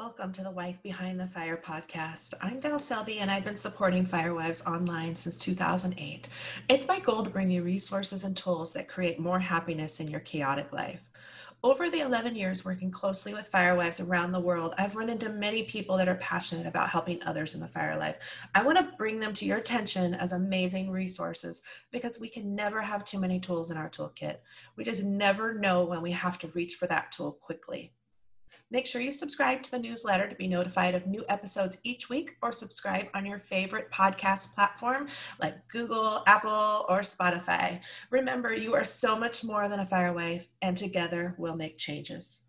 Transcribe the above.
Welcome to the Wife Behind the Fire podcast. I'm Val Selby, and I've been supporting Firewives online since 2008. It's my goal to bring you resources and tools that create more happiness in your chaotic life. Over the 11 years working closely with firewives around the world, I've run into many people that are passionate about helping others in the fire life. I want to bring them to your attention as amazing resources because we can never have too many tools in our toolkit. We just never know when we have to reach for that tool quickly. Make sure you subscribe to the newsletter to be notified of new episodes each week or subscribe on your favorite podcast platform like Google, Apple, or Spotify. Remember, you are so much more than a fire wife, and together we'll make changes.